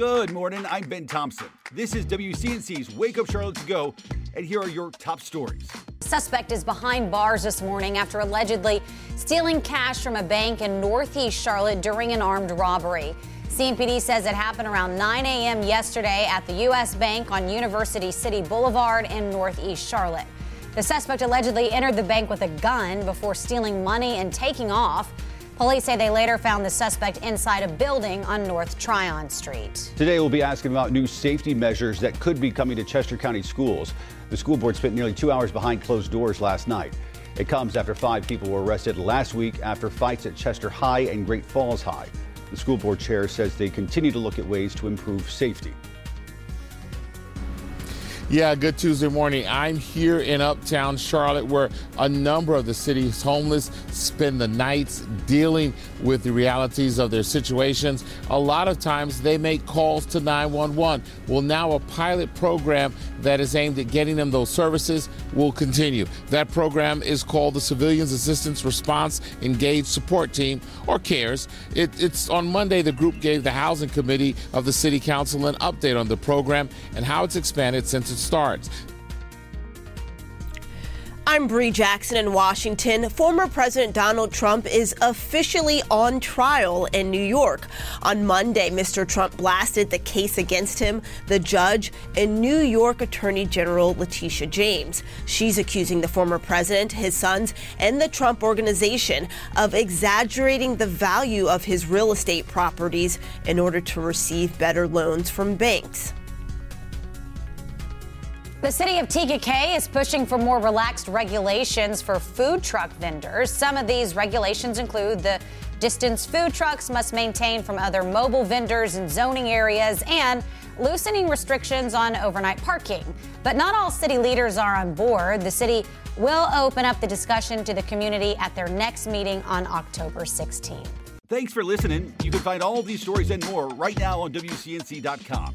Good morning. I'm Ben Thompson. This is WCNC's Wake Up Charlotte to Go, and here are your top stories. Suspect is behind bars this morning after allegedly stealing cash from a bank in Northeast Charlotte during an armed robbery. CMPD says it happened around 9 a.m. yesterday at the U.S. Bank on University City Boulevard in Northeast Charlotte. The suspect allegedly entered the bank with a gun before stealing money and taking off. Police say they later found the suspect inside a building on North Tryon Street. Today, we'll be asking about new safety measures that could be coming to Chester County schools. The school board spent nearly two hours behind closed doors last night. It comes after five people were arrested last week after fights at Chester High and Great Falls High. The school board chair says they continue to look at ways to improve safety. Yeah, good Tuesday morning. I'm here in Uptown Charlotte where a number of the city's homeless spend the nights dealing with the realities of their situations. A lot of times they make calls to 911. Well, now a pilot program that is aimed at getting them those services will continue. That program is called the Civilians Assistance Response Engaged Support Team, or CARES. It, it's on Monday, the group gave the Housing Committee of the City Council an update on the program and how it's expanded since its starts. I'm Bree Jackson in Washington. Former President Donald Trump is officially on trial in New York. On Monday, Mr. Trump blasted the case against him, the judge, and New York Attorney General Letitia James. She's accusing the former president, his sons, and the Trump organization of exaggerating the value of his real estate properties in order to receive better loans from banks. The city of Tega Cay is pushing for more relaxed regulations for food truck vendors. Some of these regulations include the distance food trucks must maintain from other mobile vendors in zoning areas and loosening restrictions on overnight parking. But not all city leaders are on board. The city will open up the discussion to the community at their next meeting on October 16th. Thanks for listening. You can find all these stories and more right now on WCNC.com.